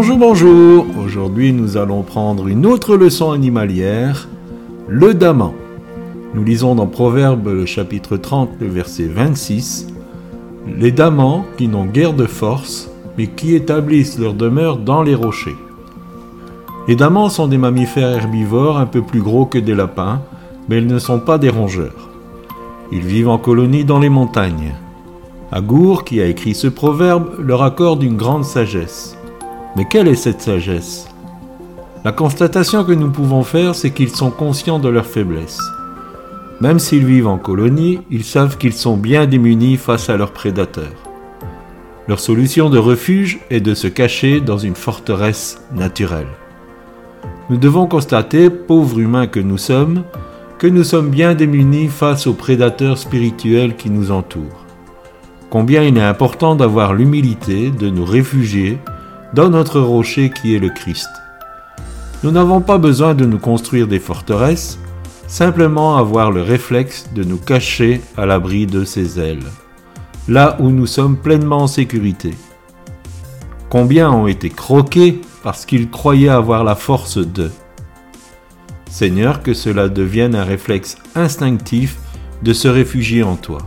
Bonjour, bonjour. Aujourd'hui, nous allons prendre une autre leçon animalière, le daman. Nous lisons dans Proverbe le chapitre 30, le verset 26. Les damans qui n'ont guère de force, mais qui établissent leur demeure dans les rochers. Les damans sont des mammifères herbivores un peu plus gros que des lapins, mais ils ne sont pas des rongeurs. Ils vivent en colonie dans les montagnes. Agour, qui a écrit ce proverbe, leur accorde une grande sagesse. Mais quelle est cette sagesse? La constatation que nous pouvons faire, c'est qu'ils sont conscients de leur faiblesse. Même s'ils vivent en colonie, ils savent qu'ils sont bien démunis face à leurs prédateurs. Leur solution de refuge est de se cacher dans une forteresse naturelle. Nous devons constater, pauvres humains que nous sommes, que nous sommes bien démunis face aux prédateurs spirituels qui nous entourent. Combien il est important d'avoir l'humilité de nous réfugier dans notre rocher qui est le Christ. Nous n'avons pas besoin de nous construire des forteresses, simplement avoir le réflexe de nous cacher à l'abri de ses ailes, là où nous sommes pleinement en sécurité. Combien ont été croqués parce qu'ils croyaient avoir la force d'eux? Seigneur, que cela devienne un réflexe instinctif de se réfugier en toi.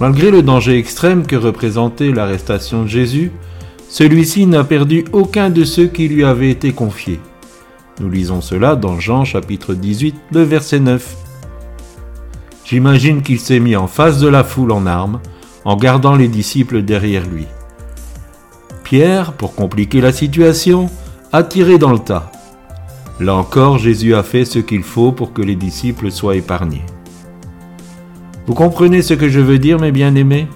Malgré le danger extrême que représentait l'arrestation de Jésus, celui-ci n'a perdu aucun de ceux qui lui avaient été confiés. Nous lisons cela dans Jean chapitre 18, le verset 9. J'imagine qu'il s'est mis en face de la foule en armes, en gardant les disciples derrière lui. Pierre, pour compliquer la situation, a tiré dans le tas. Là encore, Jésus a fait ce qu'il faut pour que les disciples soient épargnés. Vous comprenez ce que je veux dire, mes bien-aimés?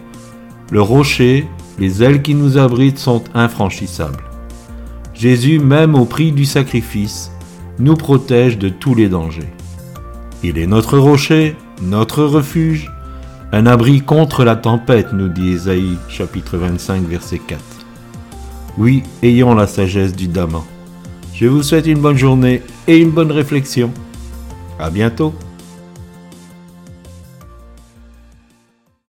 Le rocher, les ailes qui nous abritent sont infranchissables. Jésus, même au prix du sacrifice, nous protège de tous les dangers. Il est notre rocher, notre refuge, un abri contre la tempête, nous dit Ésaïe chapitre 25 verset 4. Oui, ayons la sagesse du daman. Je vous souhaite une bonne journée et une bonne réflexion. À bientôt.